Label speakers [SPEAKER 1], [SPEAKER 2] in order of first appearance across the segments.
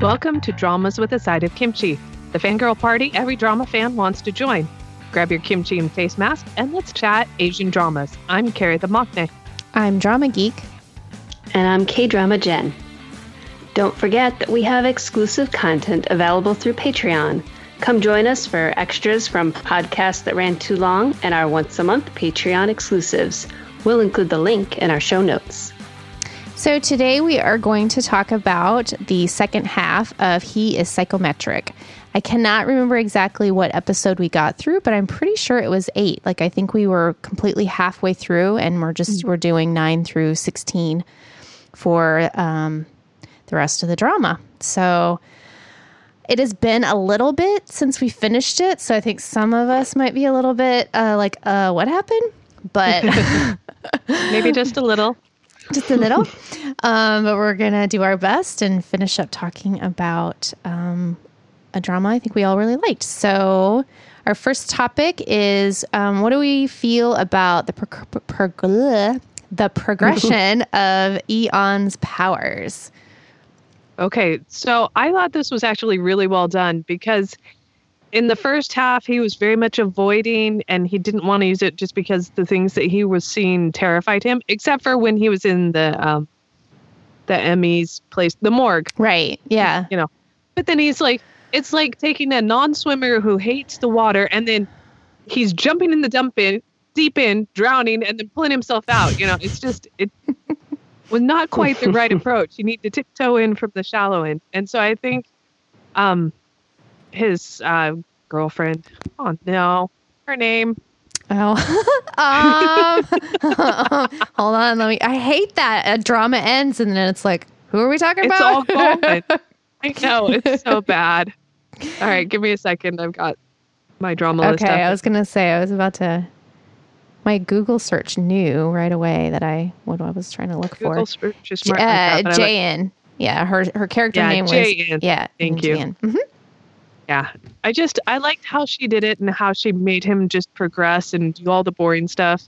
[SPEAKER 1] Welcome to Dramas with a Side of Kimchi, the fangirl party every drama fan wants to join. Grab your kimchi and face mask and let's chat Asian dramas. I'm Carrie the Maknae.
[SPEAKER 2] I'm Drama Geek.
[SPEAKER 3] And I'm K Drama Jen. Don't forget that we have exclusive content available through Patreon. Come join us for extras from podcasts that ran too long and our once a month Patreon exclusives. We'll include the link in our show notes.
[SPEAKER 2] So, today we are going to talk about the second half of He is Psychometric. I cannot remember exactly what episode we got through, but I'm pretty sure it was eight. Like, I think we were completely halfway through and we're just, we're doing nine through 16 for um, the rest of the drama. So, it has been a little bit since we finished it. So, I think some of us might be a little bit uh, like, uh, what happened? But
[SPEAKER 1] maybe just a little
[SPEAKER 2] just a little. um, but we're going to do our best and finish up talking about um, a drama I think we all really liked. So, our first topic is um, what do we feel about the, pro- pro- pro- the progression of Eon's powers?
[SPEAKER 1] Okay, so I thought this was actually really well done because in the first half he was very much avoiding and he didn't want to use it just because the things that he was seeing terrified him except for when he was in the um the ME's place the morgue.
[SPEAKER 2] Right. Yeah.
[SPEAKER 1] You know but then he's like it's like taking a non-swimmer who hates the water and then he's jumping in the dump in deep in drowning and then pulling himself out you know it's just it was not quite the right approach. You need to tiptoe in from the shallow end. And so i think um his uh, girlfriend. Oh no, her name.
[SPEAKER 2] Oh, um, hold on. Let me. I hate that a drama ends and then it's like, who are we talking
[SPEAKER 1] it's
[SPEAKER 2] about?
[SPEAKER 1] It's all. I know it's so bad. All right, give me a second. I've got my drama
[SPEAKER 2] okay,
[SPEAKER 1] list.
[SPEAKER 2] Okay, I was gonna say I was about to. My Google search knew right away that I what I was trying to look
[SPEAKER 1] Google
[SPEAKER 2] for.
[SPEAKER 1] Search is smart uh,
[SPEAKER 2] like. Yeah, her her character
[SPEAKER 1] yeah,
[SPEAKER 2] name
[SPEAKER 1] Jae-in.
[SPEAKER 2] was yeah.
[SPEAKER 1] Thank you.
[SPEAKER 2] Mm-hmm.
[SPEAKER 1] Yeah. I just I liked how she did it and how she made him just progress and do all the boring stuff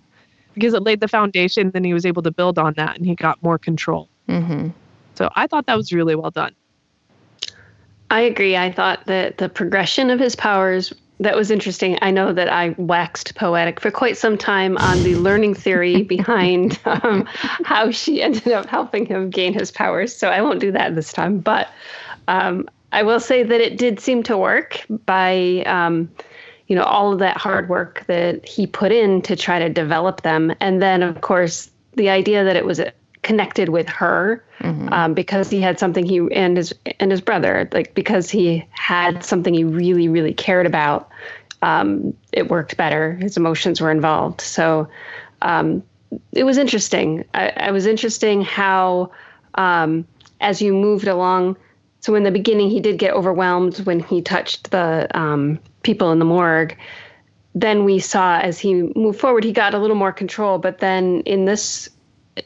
[SPEAKER 1] because it laid the foundation. Then he was able to build on that and he got more control.
[SPEAKER 2] Mm-hmm.
[SPEAKER 1] So I thought that was really well done.
[SPEAKER 3] I agree. I thought that the progression of his powers that was interesting. I know that I waxed poetic for quite some time on the learning theory behind um, how she ended up helping him gain his powers. So I won't do that this time. But um, I will say that it did seem to work by, um, you know, all of that hard work that he put in to try to develop them. And then, of course, the idea that it was connected with her mm-hmm. um, because he had something he and his and his brother, like because he had something he really, really cared about. Um, it worked better. His emotions were involved. So um, it was interesting. I, I was interesting how, um, as you moved along so in the beginning, he did get overwhelmed when he touched the um, people in the morgue. Then we saw as he moved forward, he got a little more control. But then in this,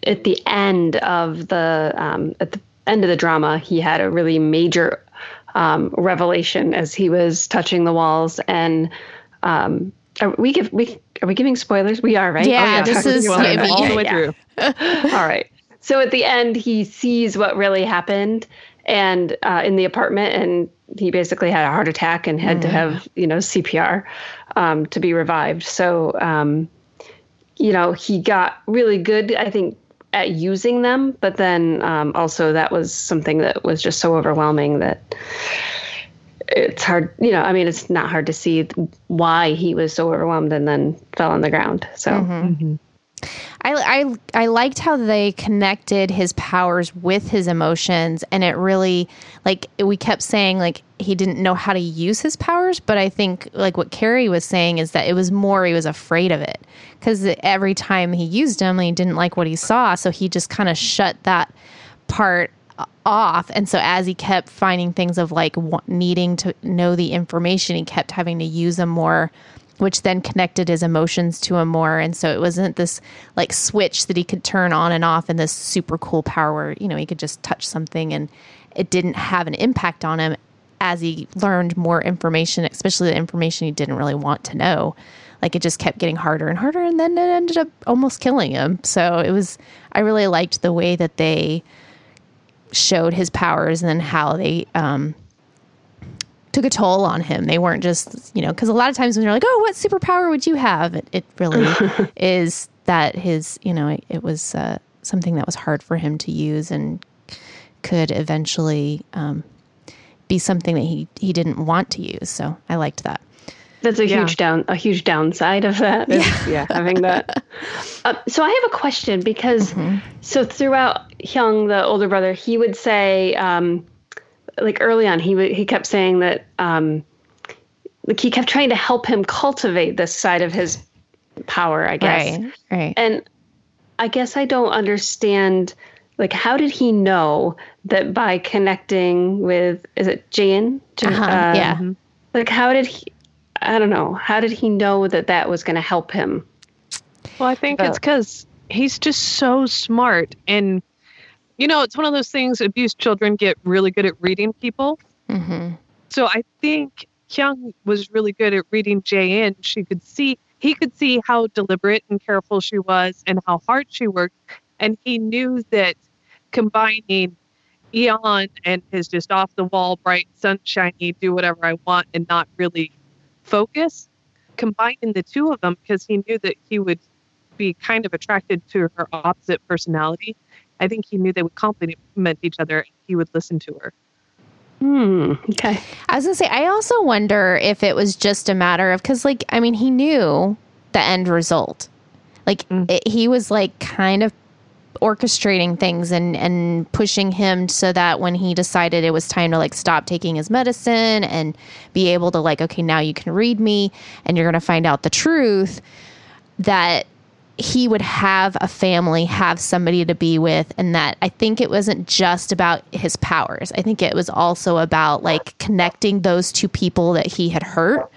[SPEAKER 3] at the end of the um, at the end of the drama, he had a really major um, revelation as he was touching the walls. And um, are we give we are we giving spoilers? We are right.
[SPEAKER 2] Yeah, oh, yeah. this is
[SPEAKER 1] all the way yeah, through.
[SPEAKER 3] all right. So at the end, he sees what really happened and uh, in the apartment, and he basically had a heart attack and had mm. to have you know CPR um, to be revived. So um, you know he got really good, I think, at using them, but then um, also that was something that was just so overwhelming that it's hard you know i mean it's not hard to see why he was so overwhelmed and then fell on the ground so mm-hmm. Mm-hmm.
[SPEAKER 2] I, I I liked how they connected his powers with his emotions, and it really like we kept saying like he didn't know how to use his powers, but I think like what Carrie was saying is that it was more he was afraid of it because every time he used them, he didn't like what he saw, so he just kind of shut that part off. And so as he kept finding things of like needing to know the information he kept having to use them more which then connected his emotions to him more. And so it wasn't this like switch that he could turn on and off in this super cool power where, you know, he could just touch something and it didn't have an impact on him as he learned more information, especially the information he didn't really want to know. Like it just kept getting harder and harder. And then it ended up almost killing him. So it was, I really liked the way that they showed his powers and then how they um, took a toll on him. They weren't just, you know, because a lot of times when you're like, oh, what superpower would you have? It, it really is that his, you know, it, it was uh, something that was hard for him to use and could eventually um, be something that he, he didn't want to use. So I liked that.
[SPEAKER 3] That's a
[SPEAKER 1] Yeah.
[SPEAKER 3] huge down, a huge downside of that. is, Yeah, having that. Uh, so I have a question because so throughout Hyung, the older brother, he would say, um, like early on, he would he kept saying that, um, like he kept trying to help him cultivate this side of his power, I guess.
[SPEAKER 2] Right. Right.
[SPEAKER 3] And I guess I don't understand. Like, how did he know that by connecting with is it Jane? Jin-
[SPEAKER 2] Uh-huh,
[SPEAKER 3] uh,
[SPEAKER 2] yeah.
[SPEAKER 3] Like, how did he? I don't know. How did he know that that was going to help him?
[SPEAKER 1] Well, I think it's
[SPEAKER 3] Uh,
[SPEAKER 1] because he's just so smart. And, you know, it's one of those things abused children get really good at reading people.
[SPEAKER 2] hmm
[SPEAKER 1] So I think Hyung was really good at reading Jae-in. She could see, he could see how deliberate and careful she was and how hard she worked. And he knew that combining Eon and his just off the wall, bright, sunshiny, do whatever I want and not really focus, combining the two of them because he knew that he would be kind of attracted to her opposite personality. I think he knew they would complement each other and he would listen to her.
[SPEAKER 3] Hmm. Okay.
[SPEAKER 2] I was gonna say, I also wonder if it was just a matter of because, like, I mean, he knew the end result. Like,
[SPEAKER 1] Mm.
[SPEAKER 2] it, he was like kind of orchestrating things and and pushing him so that when he decided it was time to like stop taking his medicine and be able to like, okay, now you can read me and you're gonna find out the truth. That he would have a family, have somebody to be with, and that I think it wasn't just about his powers. I think it was also about like connecting those two people that he had hurt,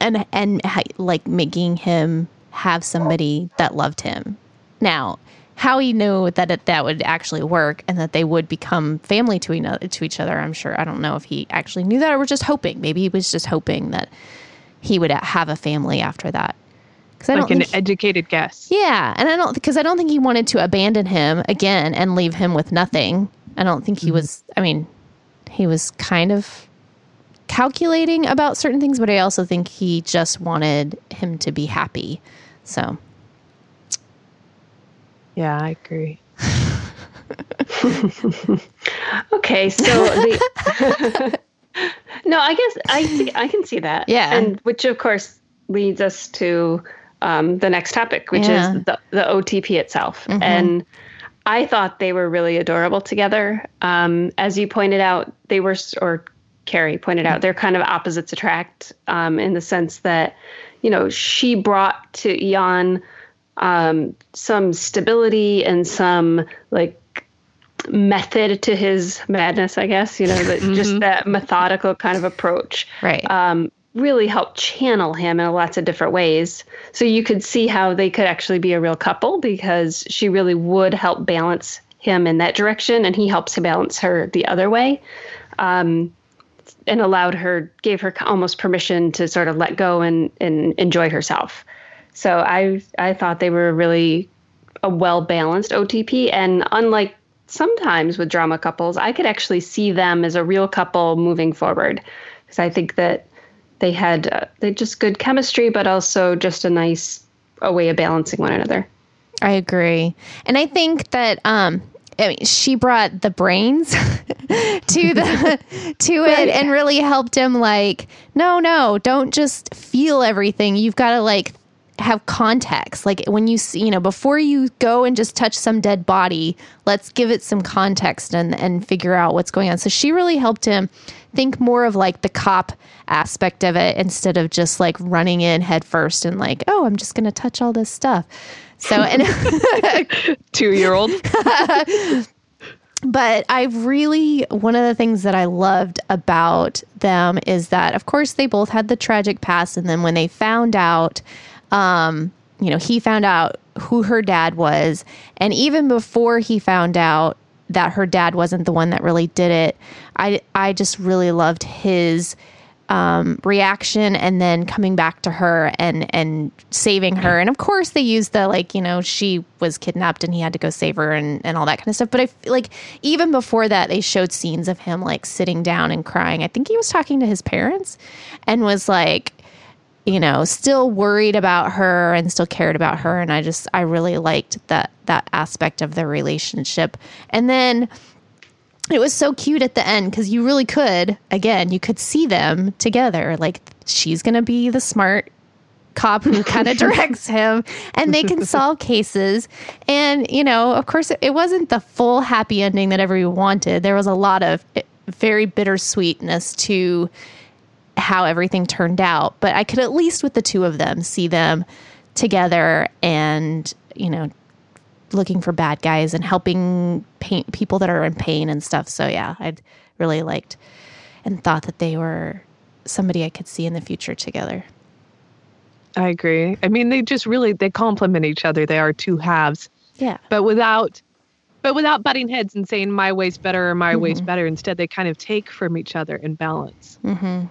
[SPEAKER 2] and and like making him have somebody that loved him. Now, how he knew that it, that would actually work and that they would become family to each other, to each other, I'm sure. I don't know if he actually knew that or was just hoping. Maybe he was just hoping that he would have a family after that. Because I
[SPEAKER 1] Like
[SPEAKER 2] don't
[SPEAKER 1] an
[SPEAKER 2] think
[SPEAKER 1] educated guess.
[SPEAKER 2] yeah, and I don't because I don't think he wanted to abandon him again and leave him with nothing. I don't think he mm-hmm. was. I mean, he was kind of calculating about certain things, but I also think he just wanted him to be happy. So
[SPEAKER 1] Yeah, I agree.
[SPEAKER 3] Okay. So the. no, I guess I see, I can see that.
[SPEAKER 2] Yeah.
[SPEAKER 3] And which of course leads us to um, the next topic, which
[SPEAKER 2] Yeah.
[SPEAKER 3] is the the OTP itself. And I thought they were really adorable together. Um, as you pointed out, they were, or Carrie pointed out, they're kind of opposites attract um, in the sense that, you know, she brought to Eon um, some stability and some like method to his madness, I guess, you know, that just that methodical kind of approach
[SPEAKER 2] right,
[SPEAKER 3] um, really helped channel him in lots of different ways. So you could see how they could actually be a real couple because she really would help balance him in that direction and he helps to balance her the other way. Um, and allowed her, gave her almost permission to sort of let go and, and enjoy herself. So I I thought they were really a well balanced OTP, and unlike sometimes with drama couples, I could actually see them as a real couple moving forward because I think that they had uh, they just good chemistry, but also just a nice a way of balancing one another.
[SPEAKER 2] I agree, and I think that um, I mean, she brought the brains to the to it and really helped him. Like, no, no, don't just feel everything. You've got to like have context. Like when you see, you know, before you go and just touch some dead body, let's give it some context and and figure out what's going on. So she really helped him think more of like the cop aspect of it instead of just like running in head first and like, oh, I'm just gonna touch all this stuff. So and
[SPEAKER 1] Two year old.
[SPEAKER 2] but I really one of the things that I loved about them is that of course they both had the tragic past and then when they found out um you know he found out who her dad was. And even before he found out that her dad wasn't the one that really did it I I just really loved his um, reaction and then coming back to her and and saving her. And of course they used the like you know she was kidnapped and he had to go save her and, and all that kind of stuff. But i feel like even before that they showed scenes of him like sitting down and crying. I think he was talking to his parents and was like you know still worried about her and still cared about her. And i just i really liked that that aspect of their relationship. And then it was so cute at the end because you really could again you could see them together. Like she's gonna be the smart cop who kind of directs him and they can solve cases. And you know of course it wasn't the full happy ending that everyone wanted. There was a lot of eh, very bittersweetness to how everything turned out but i could at least with the two of them see them together and you know looking for bad guys and helping pain, people that are in pain and stuff. So yeah, I really liked and thought that they were somebody I could see in the future together.
[SPEAKER 1] I agree. I mean, they just really they complement each other. They are two halves.
[SPEAKER 2] Yeah.
[SPEAKER 1] But without but without butting heads and saying my way's better or my mm-hmm. way's better. Instead, they kind of take from each other in balance.
[SPEAKER 2] Mm-hmm.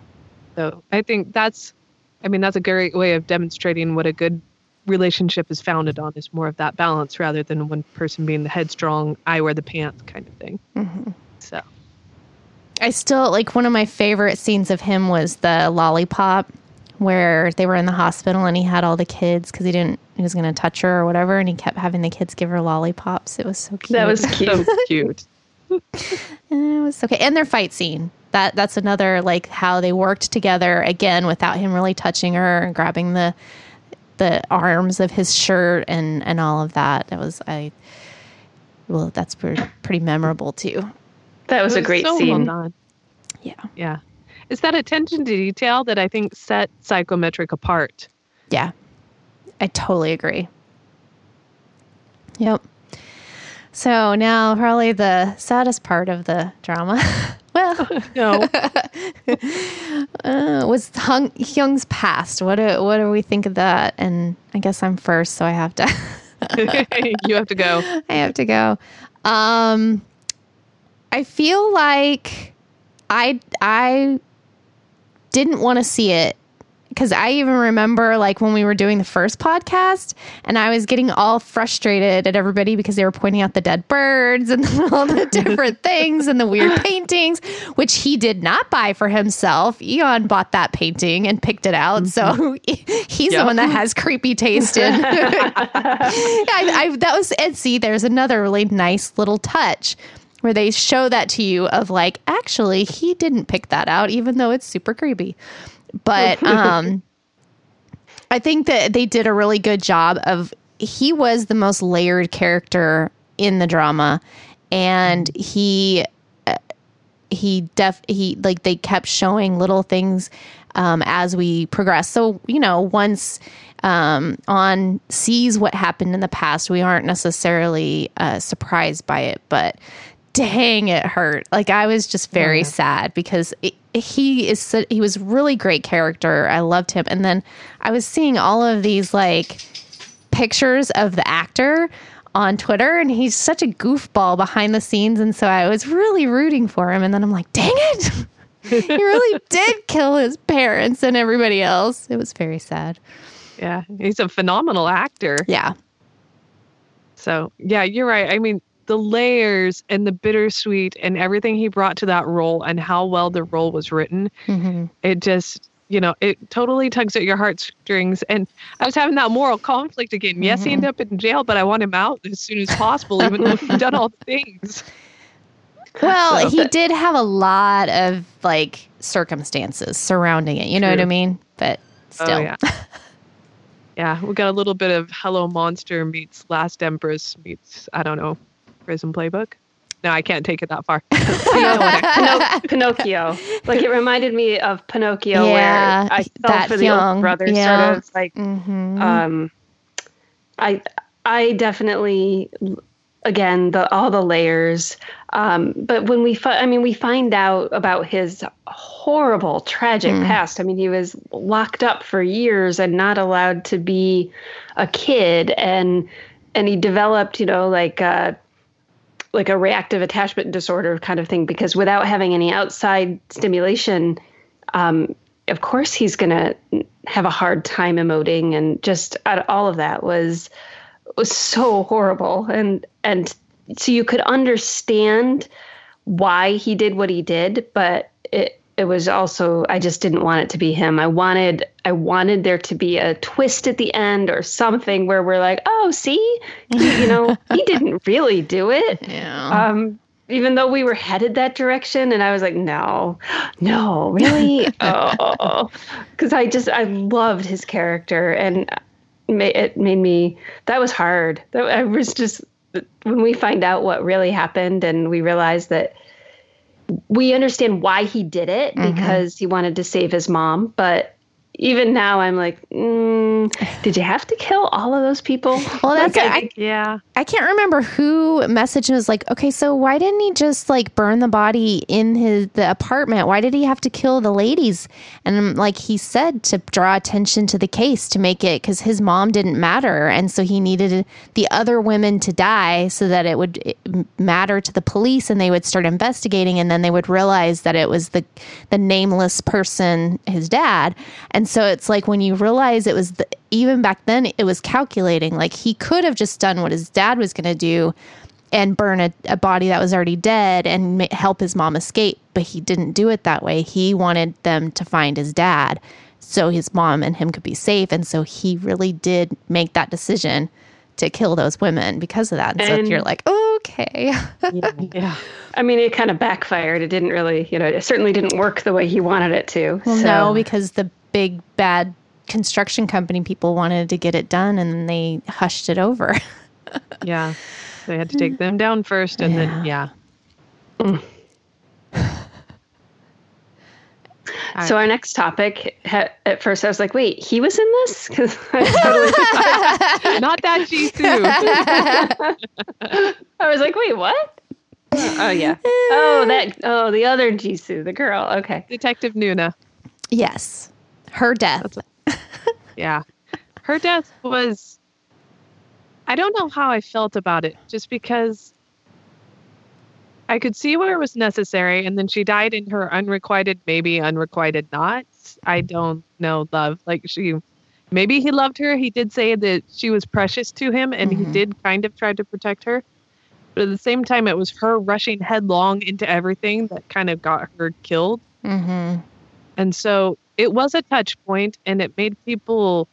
[SPEAKER 1] So I think that's, I mean, that's a great way of demonstrating what a good relationship is founded on is more of that balance rather than one person being the headstrong, I wear the pants kind of thing.
[SPEAKER 2] Mm-hmm.
[SPEAKER 1] So
[SPEAKER 2] I still like one of my favorite scenes of him was the lollipop where they were in the hospital and he had all the kids because he didn't he was going to touch her or whatever and he kept having the kids give her lollipops. It was so cute.
[SPEAKER 3] That was cute.
[SPEAKER 1] so cute.
[SPEAKER 2] and it was okay. And their fight scene. That that's another like how they worked together again without him really touching her and grabbing the the arms of his shirt and and all of that. That was I. Well, that's pretty, pretty memorable too.
[SPEAKER 3] That was, was a great so scene. Well
[SPEAKER 2] yeah.
[SPEAKER 1] Yeah. It's that attention to detail that I think set psychometric apart.
[SPEAKER 2] Yeah. I totally agree. Yep. So now probably the saddest part of the drama.
[SPEAKER 1] no.
[SPEAKER 2] uh, was Hung, Hyung's past. What do what do we think of that? And I guess I'm first, so I have to.
[SPEAKER 1] you have to go.
[SPEAKER 2] I have to go. Um, I feel like I I didn't want to see it because I even remember like when we were doing the first podcast and I was getting all frustrated at everybody because they were pointing out the dead birds and all the different things and the weird paintings, which he did not buy for himself. Eon bought that painting and picked it out. So mm-hmm. he's yep. the one that has creepy taste in. I, I, that was, and see, there's another really nice little touch where they show that to you of like, actually, he didn't pick that out, even though it's super creepy. But um, I think that they did a really good job of. He was the most layered character in the drama, and he uh, he def he like they kept showing little things um, as we progress. So you know, once um, Eon sees what happened in the past, we aren't necessarily uh, surprised by it, but dang, it hurt. Like I was just very yeah. sad because it, he is he was really great character. I loved him, and then I was seeing all of these like pictures of the actor on Twitter, and he's such a goofball behind the scenes, and so I was really rooting for him. And then I'm like, dang it. he really did kill his parents and everybody else. It was very sad.
[SPEAKER 1] Yeah, he's a phenomenal actor.
[SPEAKER 2] Yeah.
[SPEAKER 1] So, yeah, you're right. I mean, the layers and the bittersweet and everything he brought to that role and how well the role was written,
[SPEAKER 2] mm-hmm.
[SPEAKER 1] it just you know, it totally tugs at your heartstrings. And I was having that moral conflict again. Mm-hmm. Yes, he ended up in jail, but I want him out as soon as possible, even though he's done all the things.
[SPEAKER 2] Well, so, he but, did have a lot of like circumstances surrounding it. You know what I mean? But oh, still. Oh,
[SPEAKER 1] yeah. yeah, we got a little bit of Hello Monster meets Last Empress meets, I don't know, Prison Playbook. No, I can't take it that far.
[SPEAKER 3] Pinocchio. Like it reminded me of Pinocchio, yeah, where I felt for the young. older brother, yeah. sort of like.
[SPEAKER 2] Mm-hmm.
[SPEAKER 3] Um, I I definitely again the all the layers. Um, but when we, fi- I mean, we find out about his horrible, tragic mm. past. I mean, he was locked up for years and not allowed to be a kid, and and he developed, you know, like. Uh, like a reactive attachment disorder kind of thing because without having any outside stimulation um, of course he's going to have a hard time emoting and just all of that was was so horrible. And and so you could understand why he did what he did but it it was also I just didn't want it to be him. I wanted I wanted there to be a twist at the end or something where we're like, "Oh, see? He, you know, he didn't really do it."
[SPEAKER 2] Yeah.
[SPEAKER 3] Um even though we were headed that direction and i was like no no really oh because i just i loved his character and it made me that was hard i was just when we find out what really happened and we realize that we understand why he did it mm-hmm. because he wanted to save his mom but even now I'm like, mm, did you have to kill all of those people?
[SPEAKER 2] Well, that's
[SPEAKER 1] like, I, I, yeah.
[SPEAKER 2] I can't remember who messaged was like, okay, so why didn't he just like burn the body in his the apartment? Why did he have to kill the ladies? And like he said to draw attention to the case to make it because his mom didn't matter, and so he needed the other women to die so that it would matter to the police and they would start investigating, and then they would realize that it was the the nameless person, his dad, and so it's like when you realize it was the, even back then, it was calculating. Like he could have just done what his dad was going to do and burn a, a, body that was already dead and ma- help his mom escape. But he didn't do it that way. He wanted them to find his dad so his mom and him could be safe. And so he really did make that decision to kill those women because of that. And, and so you're like, okay.
[SPEAKER 3] yeah, yeah. I mean, it kind of backfired. It didn't really, you know, it certainly didn't work the way he wanted it to.
[SPEAKER 2] Well, so. no, because the big bad construction company people wanted to get it done and they hushed it over.
[SPEAKER 1] yeah. They had to take them down first and yeah. then yeah. Mm.
[SPEAKER 3] So our next topic, at first I was like, "Wait, he was in this?" Because totally
[SPEAKER 1] not that Jisoo.
[SPEAKER 3] I was like, "Wait, what?" Oh yeah. Oh that. Oh the other Jisoo, the girl. Okay.
[SPEAKER 1] Detective Nuna.
[SPEAKER 2] Yes. Her death.
[SPEAKER 1] yeah. Her death was I don't know how I felt about it just because I could see where it was necessary and then she died in her unrequited maybe unrequited not. I don't know love. Like she maybe he loved her. He did say that she was precious to him and mm-hmm. he did kind of try to protect her. But at the same time it was her rushing headlong into everything that kind of got her killed.
[SPEAKER 2] Mm-hmm.
[SPEAKER 1] And so it was a touch point and it made people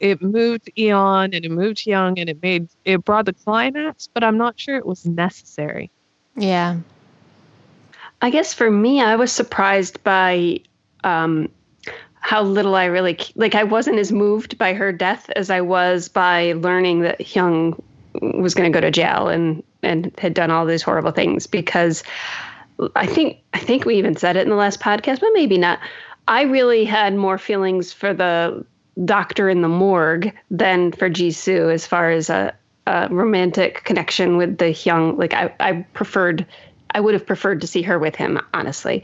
[SPEAKER 1] it moved Eon and it moved Young and it made it brought the climax, but I'm not sure it was necessary.
[SPEAKER 2] Yeah.
[SPEAKER 3] I guess for me, I was surprised by um, how little I really like. I wasn't as moved by her death as I was by learning that Young was going to go to jail and and had done all these horrible things because I think I think we even said it in the last podcast, but maybe not. I really had more feelings for the doctor in the morgue than for Jisoo as far as a, a romantic connection with the young. Like I, I preferred, I would have preferred to see her with him, honestly.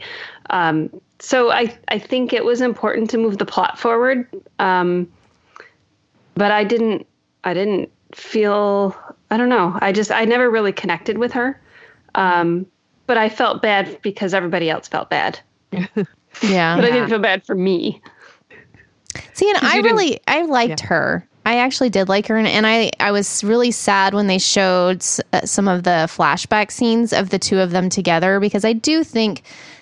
[SPEAKER 3] Um, so I, I think it was important to move the plot forward. Um, but I didn't, I didn't feel, I don't know. I just, I never really connected with her. Um, but I felt bad because everybody else felt bad.
[SPEAKER 2] Yeah.
[SPEAKER 3] but I didn't feel bad for me.
[SPEAKER 2] See, and I really, I liked yeah. her. I actually did like her, and, and, I, I was really sad when they showed uh, some of the flashback scenes of the two of them together because I do think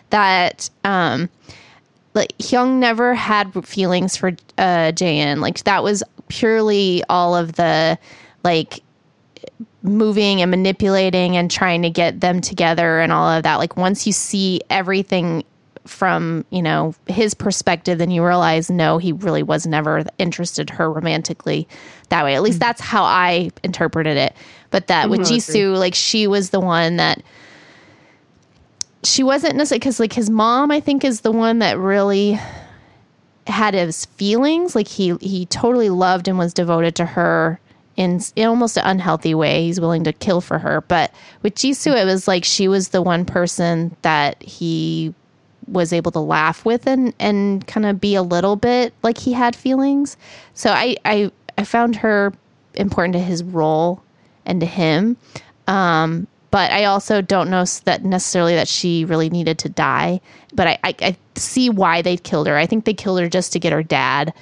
[SPEAKER 2] that um, like Hyung never had feelings for uh, Jaein. Like that was purely all of the like moving and manipulating and trying to get them together and all of that. Like once you see everything from you know his perspective then you realize no he really was never interested her romantically that way at least mm-hmm. that's how i interpreted it but that mm-hmm, with jisoo like she was the one that she wasn't necessarily because like his mom i think is the one that really had his feelings like he he totally loved and was devoted to her in, in almost an unhealthy way. He's willing to kill for her. But with Jisoo, it was like she was the one person that he was able to laugh with and and kind of be a little bit like he had feelings. So I I I found her important to his role and to him. Um, but I also don't know that necessarily that she really needed to die. But I, I, I see why they killed her. I think they killed her just to get her dad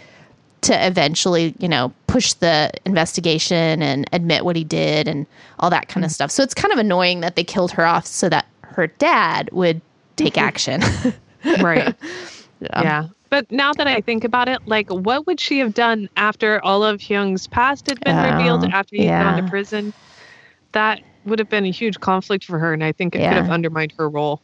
[SPEAKER 2] to eventually, you know, push the investigation and admit what he did and all that kind of stuff. So it's kind of annoying that they killed her off so that her dad would take action.
[SPEAKER 1] Right. yeah. But now that I think about it, like, what would she have done after all of Hyung's past had been revealed
[SPEAKER 2] Oh,
[SPEAKER 1] after he'd gone to prison? That would have been a huge conflict for her, and I think it
[SPEAKER 2] Yeah.
[SPEAKER 1] could have undermined her role.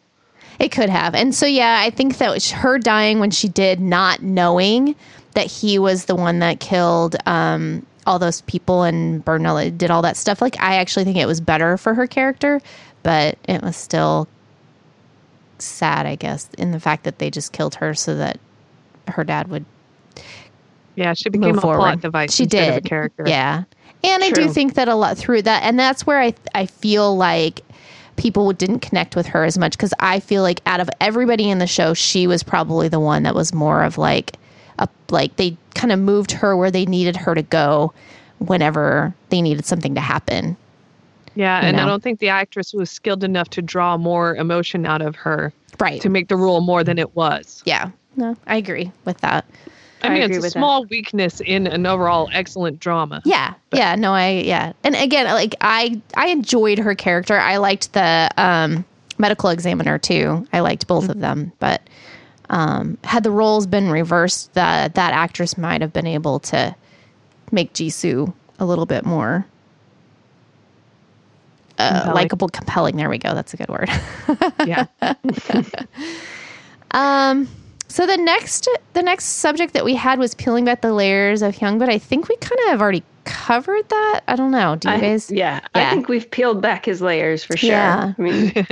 [SPEAKER 2] It could have. And so, yeah, I think that was her dying when she did, not knowing that he was the one that killed um, all those people and burned all, did all that stuff. Like, I actually think it was better for her character, but it was still sad, I guess, in the fact that they just killed her so that her dad would
[SPEAKER 1] Yeah, she became a
[SPEAKER 2] forward.
[SPEAKER 1] plot device
[SPEAKER 2] She did.
[SPEAKER 1] character.
[SPEAKER 2] Yeah. And I do think that a lot through that, and that's where I I feel like people didn't connect with her as much because I feel like out of everybody in the show, she was probably the one that was more of like a like they kind of moved her where they needed her to go whenever they needed something to happen.
[SPEAKER 1] Yeah, and I don't think the actress was skilled enough to draw more emotion out of her
[SPEAKER 2] Right.
[SPEAKER 1] to make the role more than it was.
[SPEAKER 2] yeah. No, I agree with that.
[SPEAKER 1] I
[SPEAKER 3] I
[SPEAKER 1] mean, it's a
[SPEAKER 3] that.
[SPEAKER 1] small weakness in an overall excellent drama.
[SPEAKER 2] Yeah, yeah, no, I yeah, and again, like I I enjoyed her character. I liked the um, medical examiner too. I liked both of them, but um, had the roles been reversed, that that actress might have been able to make Jisoo a little bit more uh,
[SPEAKER 1] Compelling.
[SPEAKER 2] likable, compelling. There we go. That's a good word.
[SPEAKER 1] Yeah.
[SPEAKER 2] Um, so the next the next subject that we had was peeling back the layers of Hyung, but I think we kind of have already covered that. I don't know. Do you
[SPEAKER 3] I,
[SPEAKER 2] guys?
[SPEAKER 3] yeah,
[SPEAKER 2] Yeah.
[SPEAKER 3] I think we've peeled back his layers for sure.
[SPEAKER 2] Yeah.
[SPEAKER 3] I mean,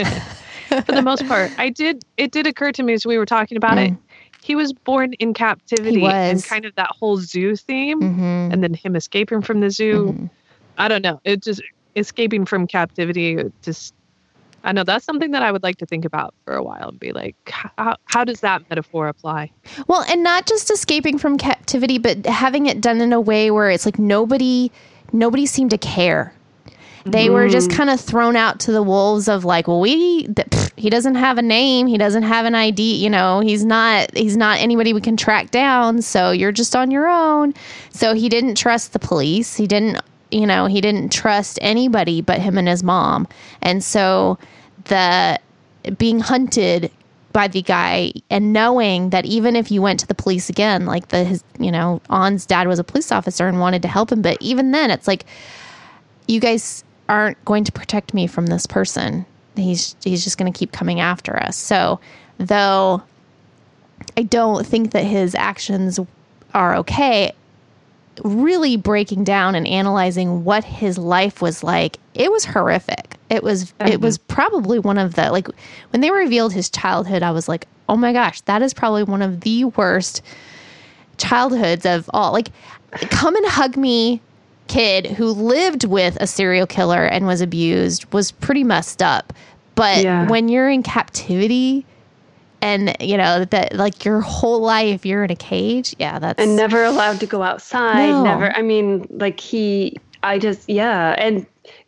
[SPEAKER 1] For the most part, I did. It did occur to me as we were talking about it. He was born in captivity, and kind of that whole zoo theme,
[SPEAKER 2] Mm-hmm.
[SPEAKER 1] and then him escaping from the zoo. I don't know. It just escaping from captivity. Just I know that's something that I would like to think about for a while and be like, how, how does that metaphor apply?
[SPEAKER 2] Well, and not just escaping from captivity, but having it done in a way where it's like nobody nobody seemed to care. They were just mm. kind of thrown out to the wolves of like, well, we th- pff, he doesn't have a name, he doesn't have an ID, you know, he's not he's not anybody we can track down, so you're just on your own. So he didn't trust the police. He didn't, you know, he didn't trust anybody but him and his mom. And so the being hunted by the guy and knowing that even if you went to the police again, like the his, you know, Eon's dad was a police officer and wanted to help him, but even then it's like you guys aren't going to protect me from this person. He's he's just going to keep coming after us. So, though I don't think that his actions are okay, really breaking down and analyzing what his life was like, it was horrific. It was it was mm-hmm. probably one of the like when they revealed his childhood, I was like, "Oh my gosh, that is probably one of the worst childhoods of all." Like come and hug me kid who lived with a serial killer and was abused was pretty messed up. But
[SPEAKER 3] Yeah.
[SPEAKER 2] when you're in captivity and you know that like your whole life you're in a cage, yeah, that's
[SPEAKER 3] and never allowed to go outside.
[SPEAKER 2] No.
[SPEAKER 3] Never. I mean, like he. I just yeah, and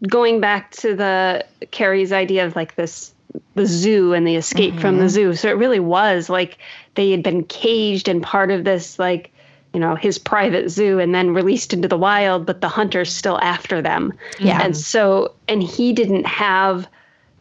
[SPEAKER 3] going back to the Carrie's idea of like this the zoo and the escape from
[SPEAKER 2] Mm-hmm.
[SPEAKER 3] the zoo. So it really was like they had been caged and part of this like you know his private zoo and then released into the wild but the hunter's still after them
[SPEAKER 2] Yeah.
[SPEAKER 3] and so and he didn't have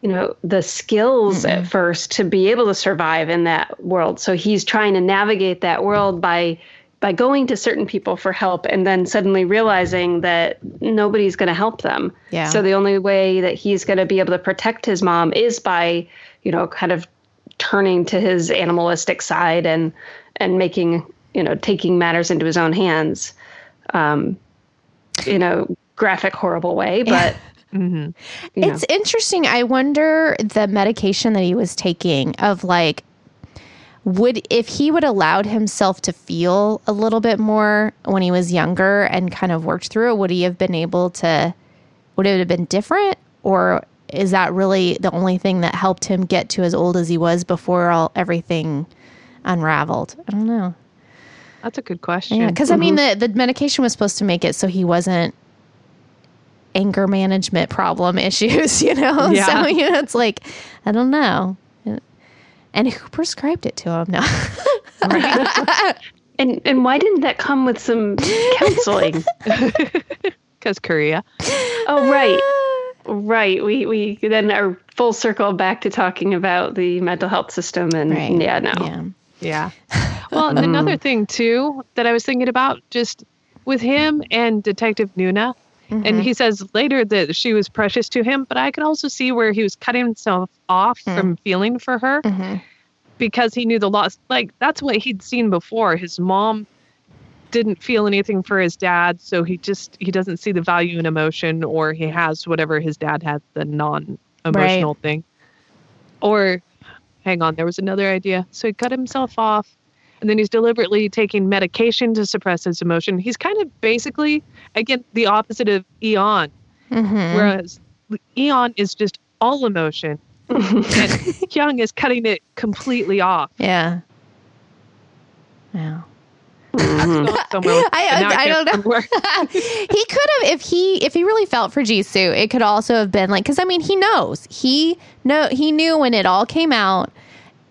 [SPEAKER 3] you know the skills at first to be able to survive in that world. So he's trying to navigate that world by by going to certain people for help and then suddenly realizing that nobody's going to help them.
[SPEAKER 2] Yeah.
[SPEAKER 3] so the only way that he's going to be able to protect his mom is by you know kind of turning to his animalistic side and and making you know taking matters into his own hands um in a graphic horrible way but Mm-hmm. know.
[SPEAKER 2] It's interesting. I wonder the medication that he was taking of like would if he would allowed himself to feel a little bit more when he was younger and kind of worked through it, would he have been able to would it have been different or is that really the only thing that helped him get to as old as he was before all everything unraveled? I don't know.
[SPEAKER 1] That's a good question.
[SPEAKER 2] Yeah, because I mean, mm-hmm. the the medication was supposed to make it so he wasn't anger management problem issues, you know?
[SPEAKER 1] Yeah.
[SPEAKER 2] So, you know, it's like, I don't know. And who prescribed it to him? No.
[SPEAKER 3] And and why didn't that come with some counseling?
[SPEAKER 1] Because Korea.
[SPEAKER 3] oh, right. Right. We we then are full circle back to talking about the mental health system and
[SPEAKER 2] Right.
[SPEAKER 3] yeah, no.
[SPEAKER 2] Yeah.
[SPEAKER 1] Yeah. Well, and mm. another thing too that I was thinking about just with him and Detective Nuna, and he says later that she was precious to him, but I could also see where he was cutting himself off from feeling for her
[SPEAKER 2] Mhm.
[SPEAKER 1] because he knew the loss. Like that's what he'd seen before. His mom didn't feel anything for his dad, so he just he doesn't see the value in emotion, or he has whatever his dad had, the non-emotional thing. Or, hang on, there was another idea. So he cut himself off, and then he's deliberately taking medication to suppress his emotion. He's kind of basically again the opposite of Eon,
[SPEAKER 2] Mhm.
[SPEAKER 1] whereas Eon is just all emotion, and Young is cutting it completely off.
[SPEAKER 2] Yeah. Yeah.
[SPEAKER 1] Going
[SPEAKER 2] I- I don't know. he could have if he if he really felt for Jisoo, it could also have been like because I mean he knows he know he knew when it all came out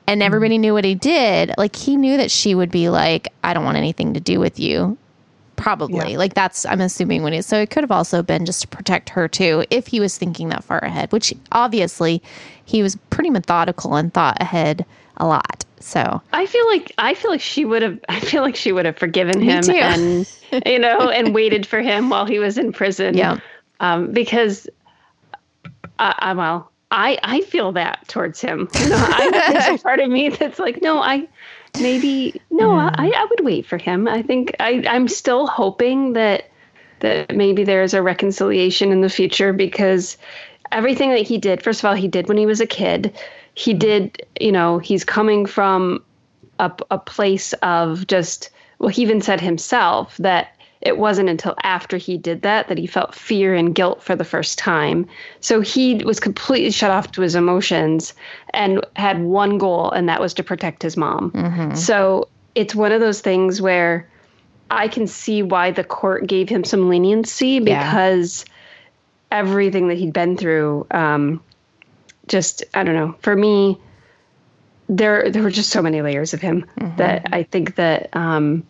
[SPEAKER 2] and mm-hmm. everybody knew what he did. Like he knew that she would be like, I don't want anything to do with you. Probably
[SPEAKER 1] Yeah.
[SPEAKER 2] like that's I'm assuming when it so it could have also been just to protect her too if he was thinking that far ahead, which obviously he was pretty methodical and thought ahead a lot. So
[SPEAKER 3] I feel like I feel like she would have I feel like she would have forgiven him and you know and waited for him while he was in prison.
[SPEAKER 2] Yeah.
[SPEAKER 3] Um, because I, I well I I feel that towards him. You know, I, there's a part of me that's like no I maybe no I, I would wait for him. I think I I'm still hoping that that maybe there's a reconciliation in the future because everything that he did first of all he did when he was a kid he mm-hmm. did you know he's coming from a, a place of just well he even said himself that it wasn't until after he did that that he felt fear and guilt for the first time so he was completely shut off to his emotions and had one goal and that was to protect his mom so it's one of those things where i can see why the court gave him some leniency
[SPEAKER 2] Yeah.
[SPEAKER 3] because everything that he'd been through um, just I don't know. For me, there there were just so many layers of him that I think that, um,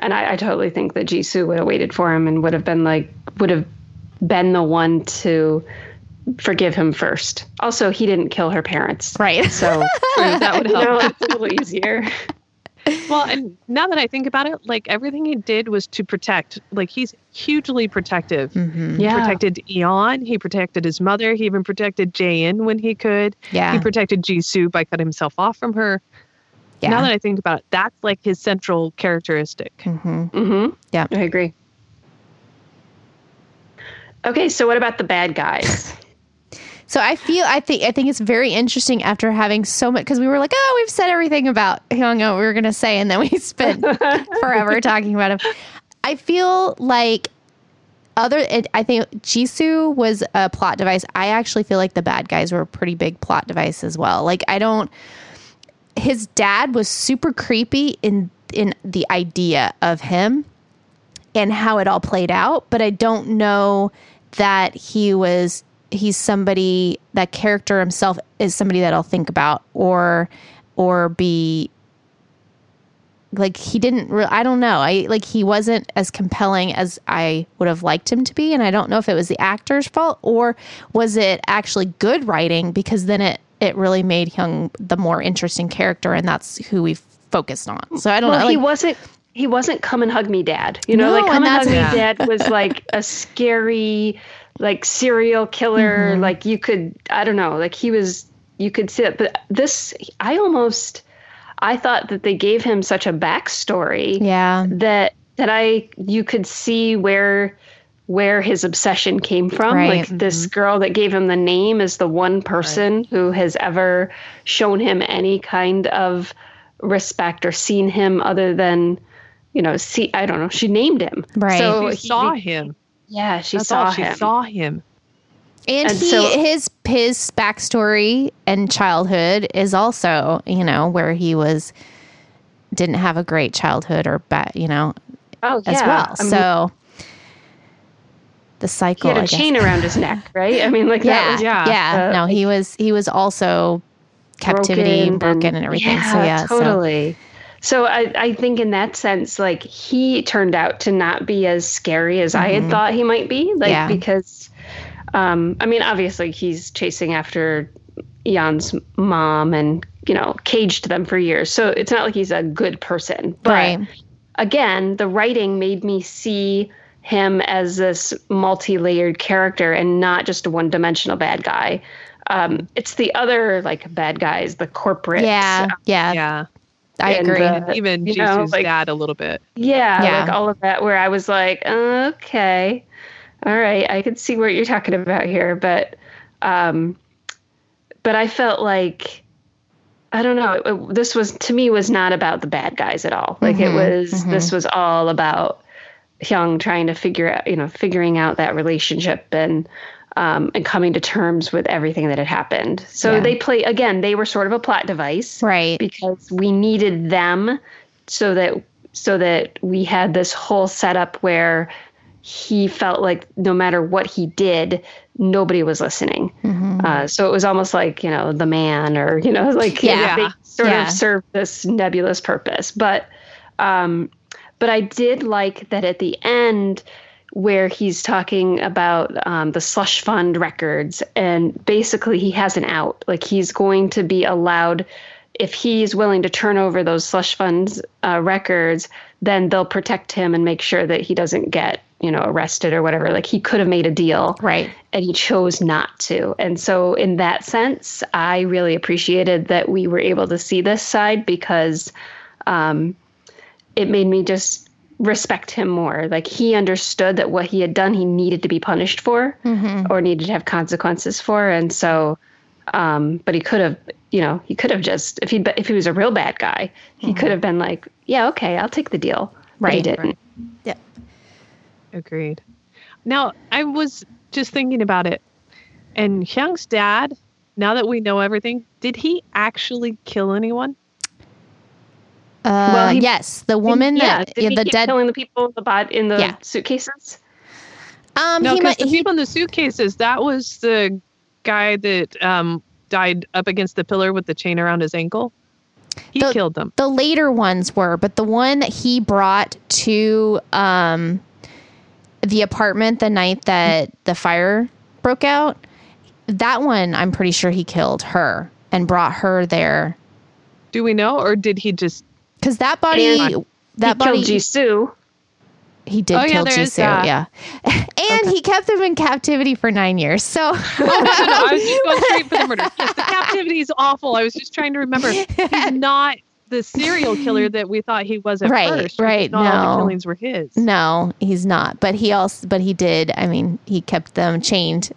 [SPEAKER 3] and I, I totally think that Jisoo would have waited for him and would have been like would have been the one to forgive him first. Also, he didn't kill her parents,
[SPEAKER 2] right.
[SPEAKER 3] so
[SPEAKER 1] that would help.
[SPEAKER 3] know it's a little easier.
[SPEAKER 1] Well, and now that I think about it, like everything he did was to protect. Like he's hugely protective.
[SPEAKER 2] Mhm.
[SPEAKER 1] He
[SPEAKER 3] Yeah.
[SPEAKER 1] protected Eon. He protected his mother. He even protected Jaein when he could.
[SPEAKER 2] Yeah.
[SPEAKER 1] He protected Jisoo by cutting himself off from her.
[SPEAKER 2] Yeah.
[SPEAKER 1] Now that I think about it, that's like his central characteristic.
[SPEAKER 2] hmm
[SPEAKER 3] Mm-hmm.
[SPEAKER 2] Yeah.
[SPEAKER 3] I agree. Okay, so what about the bad guys?
[SPEAKER 2] So I feel I think I think it's very interesting after having so much because we were like, oh, we've said everything about Hyung what we were gonna say, and then we spent forever talking about him. I feel like other it, I think Jisoo was a plot device. I actually feel like the bad guys were a pretty big plot device as well. Like I don't his dad was super creepy in in the idea of him and how it all played out, but I don't know that he was he's somebody that character himself is somebody that I'll think about or or be like he didn't re- I don't know. I like he wasn't as compelling as I would have liked him to be and I don't know if it was the actor's fault or was it actually good writing because then it it really made Hyung the more interesting character and that's who we focused on. So I don't
[SPEAKER 3] well,
[SPEAKER 2] know.
[SPEAKER 3] he wasn't. He wasn't come and hug me, dad. You know,
[SPEAKER 2] No,
[SPEAKER 3] like come
[SPEAKER 2] and
[SPEAKER 3] and, hug me,
[SPEAKER 1] that's-
[SPEAKER 3] dad was like a scary, like serial killer.
[SPEAKER 2] Mm-hmm.
[SPEAKER 3] Like you could, I don't know, like he was. You could see it, but this, I almost, I thought that they gave him such a backstory
[SPEAKER 2] yeah.
[SPEAKER 3] that that I you could see where where his obsession came from.
[SPEAKER 2] Right.
[SPEAKER 3] Like this mm-hmm. girl that gave him the name is the one person who has ever shown him any kind of respect or seen him other than you know see I don't know she named him
[SPEAKER 2] Right.
[SPEAKER 3] so
[SPEAKER 1] she
[SPEAKER 3] he-
[SPEAKER 1] saw him.
[SPEAKER 3] yeah she
[SPEAKER 1] That's
[SPEAKER 3] saw
[SPEAKER 1] all. She
[SPEAKER 3] him
[SPEAKER 1] saw him.
[SPEAKER 2] And,
[SPEAKER 3] And
[SPEAKER 2] he
[SPEAKER 3] so-
[SPEAKER 2] his his backstory and childhood is also, you know, where he was didn't have a great childhood or bad, you know,
[SPEAKER 3] oh yeah.
[SPEAKER 2] as well.
[SPEAKER 3] I mean,
[SPEAKER 2] so the cycle.
[SPEAKER 3] he
[SPEAKER 2] had
[SPEAKER 3] a chain around his neck, right? I mean, like
[SPEAKER 2] Yeah,
[SPEAKER 3] that was
[SPEAKER 2] yeah,
[SPEAKER 1] yeah,
[SPEAKER 3] uh,
[SPEAKER 2] no, he was he was also captivity, broken, and, everything. so yeah,
[SPEAKER 3] totally. So, I, I think in that sense, like he turned out to not be as scary as I had thought he might be. Like
[SPEAKER 2] Mm-hmm. Yeah.
[SPEAKER 3] because, um, I mean, obviously he's chasing after Jan's mom and you know caged them for years. So it's not like he's a good person. But
[SPEAKER 2] right.
[SPEAKER 3] again, the writing made me see him as this multi-layered character and not just a one-dimensional bad guy. Um, it's the other like bad guys, the corporate.
[SPEAKER 2] Yeah, yeah,
[SPEAKER 1] Yeah.
[SPEAKER 2] I
[SPEAKER 3] and,
[SPEAKER 2] agree.
[SPEAKER 3] uh,
[SPEAKER 1] Even
[SPEAKER 3] Jesus know, like-
[SPEAKER 1] dad a little bit.
[SPEAKER 3] Yeah,
[SPEAKER 2] Yeah.
[SPEAKER 3] like all of that, where I was like, okay, all right, I could see what you're talking about here, but, um, but I felt like, I don't know, it, it- this was to me was not about the bad guys at all. Like it
[SPEAKER 2] Mhm,
[SPEAKER 3] was, this was all about Hyung trying to figure out, you know, figuring out that relationship and. Um, and coming to terms with everything that had happened. So
[SPEAKER 2] Yeah.
[SPEAKER 3] they play again. They were sort of a plot device,
[SPEAKER 2] right.
[SPEAKER 3] because we needed them so that so that we had this whole setup where he felt like no matter what he did nobody was listening
[SPEAKER 2] Mhm.
[SPEAKER 3] uh, so it was almost like you know the man or you know like
[SPEAKER 2] Yeah.
[SPEAKER 3] they sort
[SPEAKER 2] Yeah.
[SPEAKER 3] of served this nebulous purpose but um but i did like that at the end where he's talking about um, the slush fund records and basically he has an out like he's going to be allowed if he's willing to turn over those slush funds uh, records then they'll protect him and make sure that he doesn't get you know arrested or whatever like he could have made a deal
[SPEAKER 2] Right.
[SPEAKER 3] and he chose not to. And so, in that sense, I really appreciated that we were able to see this side because um, it made me just respect him more. Like, he understood that what he had done, he needed to be punished for
[SPEAKER 2] Mhm.
[SPEAKER 3] or needed to have consequences for. And so, um, but he could have, you know, he could have just, if he if he was a real bad guy, he could have been like, yeah, okay, I'll take the deal. But he
[SPEAKER 2] Right,
[SPEAKER 3] didn't.
[SPEAKER 2] Yeah.
[SPEAKER 1] Agreed. Now, I was just thinking about it. And Hyung's dad, now that we know everything, did he actually kill anyone?
[SPEAKER 2] Uh,
[SPEAKER 3] Well, he-
[SPEAKER 2] yes, the woman
[SPEAKER 3] yeah,
[SPEAKER 2] that
[SPEAKER 3] did
[SPEAKER 2] yeah,
[SPEAKER 3] he
[SPEAKER 2] the
[SPEAKER 3] keep
[SPEAKER 2] dead.
[SPEAKER 3] killing the people in the bod in the
[SPEAKER 2] Yeah.
[SPEAKER 3] suitcases.
[SPEAKER 2] Um,
[SPEAKER 1] No,
[SPEAKER 2] he
[SPEAKER 1] because
[SPEAKER 2] might.
[SPEAKER 1] the
[SPEAKER 2] He,
[SPEAKER 1] people in the suitcases, that was the guy that um, died up against the pillar with the chain around his ankle. He
[SPEAKER 2] The-
[SPEAKER 1] killed them.
[SPEAKER 2] the later ones were, but the one that he brought to um, the apartment the night that the fire broke out, that one I'm pretty sure he killed her and brought her there
[SPEAKER 1] Do we know, or did he just?
[SPEAKER 2] Because that body.
[SPEAKER 3] And
[SPEAKER 2] that
[SPEAKER 3] he
[SPEAKER 2] body
[SPEAKER 3] killed Jisoo.
[SPEAKER 2] he did
[SPEAKER 1] Oh, yeah,
[SPEAKER 2] kill
[SPEAKER 1] there is
[SPEAKER 2] Jisoo, yeah, and he kept them in captivity for nine years. So
[SPEAKER 1] Oh, no, no, no, I was just going straight for the murder. Yes, the captivity is awful. I was just trying to remember. He's not the serial killer that we thought he was at
[SPEAKER 2] Right,
[SPEAKER 1] first. We
[SPEAKER 2] right,
[SPEAKER 1] thought all
[SPEAKER 2] no.
[SPEAKER 1] the killings were his.
[SPEAKER 2] no, he's not. But he also, but he did. I mean, he kept them chained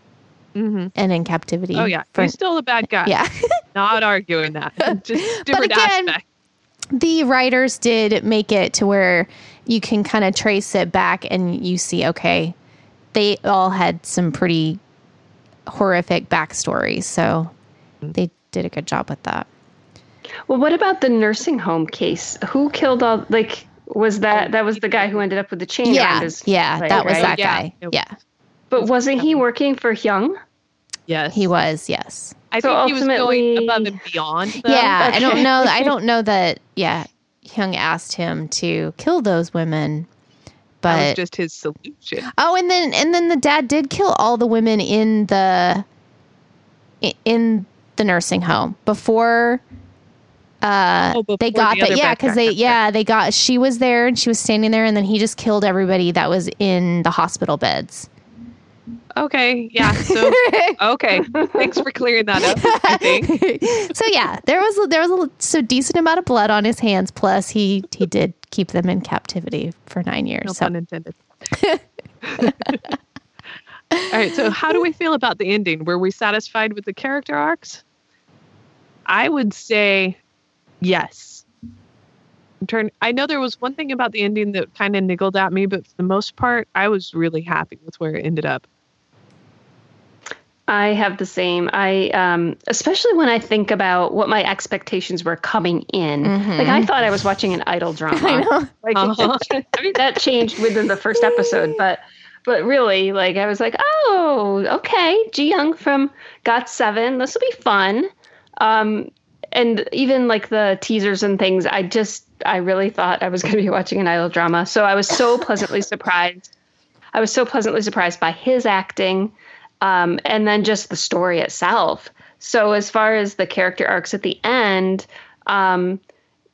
[SPEAKER 1] hmm
[SPEAKER 2] and in captivity.
[SPEAKER 1] Oh yeah,
[SPEAKER 2] for-
[SPEAKER 1] he's still a bad guy.
[SPEAKER 2] yeah.
[SPEAKER 1] Not arguing that. Just different
[SPEAKER 2] again,
[SPEAKER 1] aspect.
[SPEAKER 2] The writers did make it to where you can kind of trace it back and you see okay they all had some pretty horrific backstories so they did a good job with that
[SPEAKER 3] Well, what about the nursing home case? Who killed all? Like, was that that was the guy who ended up with the chain
[SPEAKER 2] yeah
[SPEAKER 3] his?
[SPEAKER 2] yeah
[SPEAKER 3] leg,
[SPEAKER 2] that was
[SPEAKER 3] right?
[SPEAKER 2] that guy
[SPEAKER 1] It-
[SPEAKER 2] yeah
[SPEAKER 3] But wasn't he working for Hyung?
[SPEAKER 1] Yes,
[SPEAKER 2] he was yes
[SPEAKER 1] I
[SPEAKER 3] So
[SPEAKER 1] think he was going above and beyond. Though.
[SPEAKER 2] yeah i don't know i don't know that yeah Hyung asked him to kill those women but
[SPEAKER 1] that was just his solution.
[SPEAKER 2] Oh, and then and then the dad did kill all the women in the in the nursing home before uh
[SPEAKER 1] Oh, before
[SPEAKER 2] they got
[SPEAKER 1] the
[SPEAKER 2] that yeah because they yeah they got she was there and she was standing there and then he just killed everybody that was in the hospital beds
[SPEAKER 1] Okay, yeah. So okay, thanks for clearing that up. I think.
[SPEAKER 2] so yeah there was there was a so decent amount of blood on his hands plus he he did keep them in captivity for nine years
[SPEAKER 1] No
[SPEAKER 2] so
[SPEAKER 1] pun intended. All right, so how do we feel about the ending? Were we satisfied with the character arcs? I would say yes. Turn, I know there was one thing about the ending that kind of niggled at me, but for the most part, I was really happy with where it ended up.
[SPEAKER 3] I have the same. I um, especially when I think about what my expectations were coming in.
[SPEAKER 2] Mhm.
[SPEAKER 3] Like I thought I was watching an idol drama.
[SPEAKER 2] I know
[SPEAKER 3] Like
[SPEAKER 1] Uh-huh.
[SPEAKER 3] I mean that changed within the first episode, but but really, like I was like, oh, okay, Ji Young from Got Seven. This will be fun. Um, and even like the teasers and things, I just I really thought I was going to be watching an idol drama. So I was so pleasantly surprised. I was so pleasantly surprised by his acting, um, and then just the story itself. So as far as the character arcs at the end, um,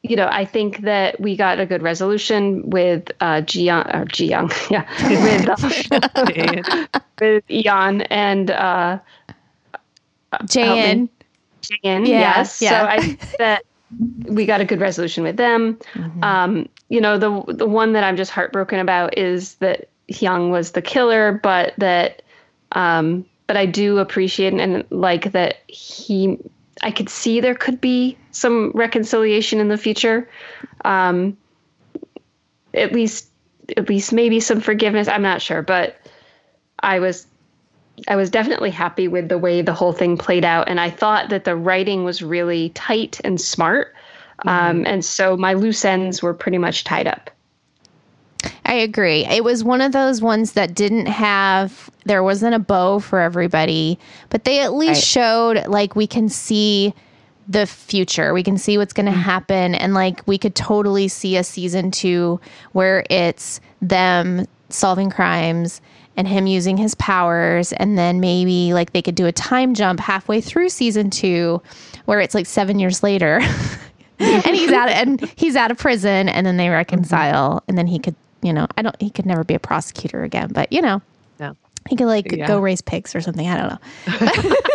[SPEAKER 3] you know, I think that we got a good resolution with uh, Jiyoung, or Jiyoung, yeah, with uh, with Eon and uh,
[SPEAKER 2] Jae-in.
[SPEAKER 3] Jae-in, yeah, yes. Yeah. So I think that we got a good resolution with them. Mm-hmm. Um, you know, the the one that I'm just heartbroken about is that Hyung was the killer, but that, um, but I do appreciate and like that he I could see there could be some reconciliation in the future. Um, at least, at least maybe some forgiveness. I'm not sure, but I was, I was definitely happy with the way the whole thing played out, and I thought that the writing was really tight and smart. Mm-hmm. Um, and so my loose ends were pretty much tied up.
[SPEAKER 2] I agree. It was one of those ones that didn't have there wasn't a bow for everybody, but they at least right. showed like we can see the future. We can see what's going to mm-hmm. happen and like we could totally see a season 2 where it's them solving crimes and him using his powers and then maybe like they could do a time jump halfway through season 2 where it's like 7 years later. and he's out and he's out of prison and then they reconcile mm-hmm. and then he could you know, I don't, he could never be a prosecutor again, but you know,
[SPEAKER 1] no.
[SPEAKER 2] he could like yeah. go raise pigs or something. I don't know.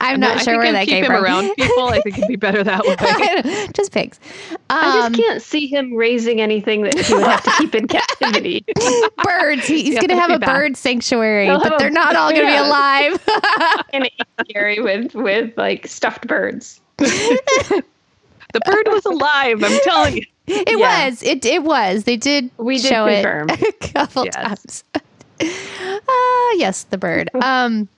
[SPEAKER 2] I'm not sure where that
[SPEAKER 1] keep
[SPEAKER 2] came
[SPEAKER 1] him
[SPEAKER 2] from.
[SPEAKER 1] around people. I think it'd be better that way.
[SPEAKER 2] just pigs.
[SPEAKER 3] Um, I just um, can't see him raising anything that he would have to keep in captivity.
[SPEAKER 2] Birds. He's going to have a back. bird sanctuary, He'll but they're not all going to yeah. be alive.
[SPEAKER 3] and scary with with like stuffed birds.
[SPEAKER 1] the bird was alive. I'm telling you.
[SPEAKER 2] It yeah. was. It it was. They did.
[SPEAKER 3] We did
[SPEAKER 2] show
[SPEAKER 3] confirm.
[SPEAKER 2] it a couple yes. times. uh, yes, the bird. Um,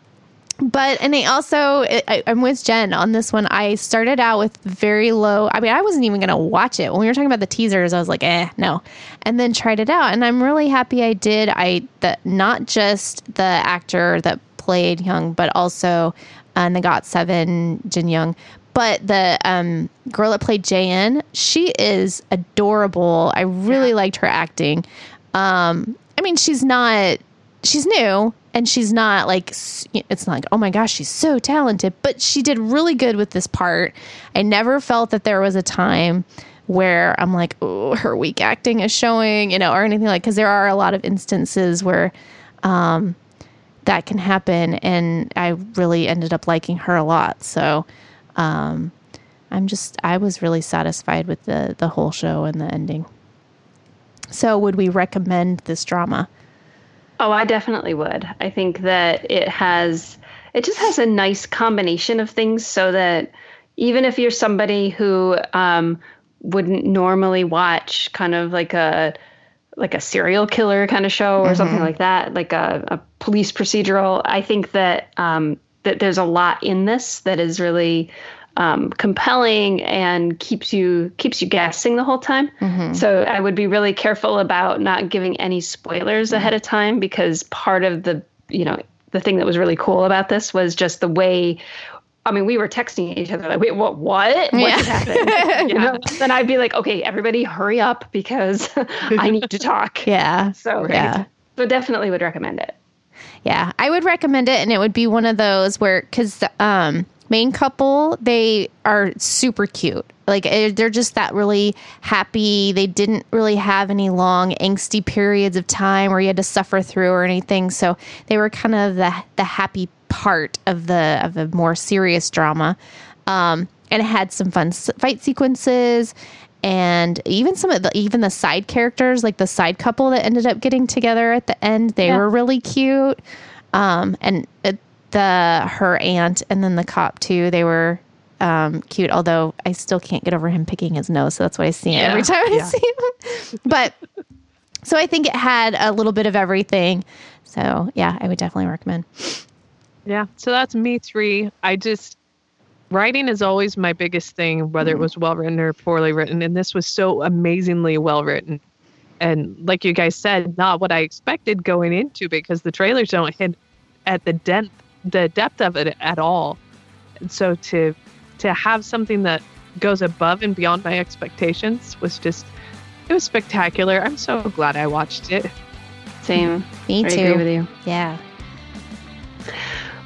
[SPEAKER 2] but and they also I, am with jen on this one i started out with very low i mean i wasn't even going to watch it when we were talking about the teasers i was like eh no and then tried it out and i'm really happy i did i that not just the actor that played young but also and uh, the got seven jin young but the um, girl that played Jae-in, she is adorable. I really yeah. liked her acting. Um, I mean, she's not, she's new and she's not like, it's not like, oh my gosh, she's so talented, but she did really good with this part. I never felt that there was a time where I'm like, oh, her weak acting is showing, you know, or anything like, because there are a lot of instances where, um, that can happen. And I really ended up liking her a lot. So, um, I'm just I was really satisfied with the the whole show and the ending. So, would we recommend this drama?
[SPEAKER 3] Oh, I definitely would. I think that it has it just has a nice combination of things so that even if you're somebody who um, wouldn't normally watch kind of like a like a serial killer kind of show or mm-hmm. something like that, like a, a police procedural, I think that um, that there's a lot in this that is really um, compelling and keeps you keeps you guessing the whole time. Mm-hmm. So I would be really careful about not giving any spoilers ahead of time because part of the you know the thing that was really cool about this was just the way I mean, we were texting each other like, "Wait, what? What? What yeah. happened?" You know? Then I'd be like, "Okay, everybody, hurry up because I need to talk."
[SPEAKER 2] Yeah.
[SPEAKER 3] So yeah. So definitely would recommend it.
[SPEAKER 2] Yeah, I would recommend it, and it would be one of those where because um, main couple they are super cute. Like eh, they're just that really happy. They didn't really have any long angsty periods of time where you had to suffer through or anything. So they were kind of the the happy part of the of a more serious drama. Um, and it had some fun fight sequences and even some of the even the side characters like the side couple that ended up getting together at the end they yeah. were really cute um and it, the her aunt and then the cop too they were um cute although i still can't get over him picking his nose so that's what i see yeah. every time yeah. i see him but so i think it had a little bit of everything so yeah i would definitely recommend
[SPEAKER 1] yeah so that's me three i just writing is always my biggest thing, whether it mm-hmm. was well written or poorly written. And this was so amazingly well written. and like you guys said, not what I expected going into because the trailers don't hit at the depth the depth of it at all. And so to to have something that goes above and beyond my expectations was just it was spectacular. I'm so glad I watched it.
[SPEAKER 3] Same.
[SPEAKER 2] Me
[SPEAKER 3] I
[SPEAKER 2] too.
[SPEAKER 3] agree with you.
[SPEAKER 2] Yeah.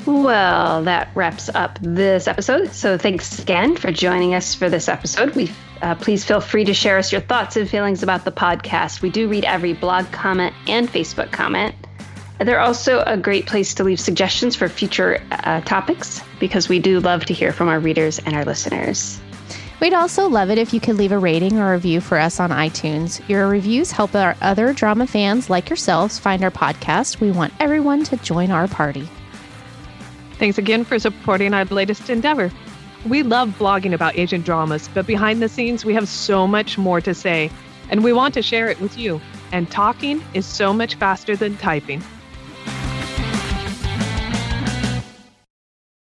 [SPEAKER 3] Well, that wraps up this episode. So thanks again for joining us for this episode. We uh, please feel free to share us your thoughts and feelings about the podcast. We do read every blog comment and Facebook comment. They're also a great place to leave suggestions for future uh, topics because we do love to hear from our readers and our listeners.
[SPEAKER 2] We'd also love it if you could leave a rating or review for us on iTunes. Your reviews help our other drama fans like yourselves find our podcast. We want everyone to join our party.
[SPEAKER 1] Thanks again for supporting our latest endeavor. We love blogging about Asian dramas, but behind the scenes, we have so much more to say, and we want to share it with you. And talking is so much faster than typing.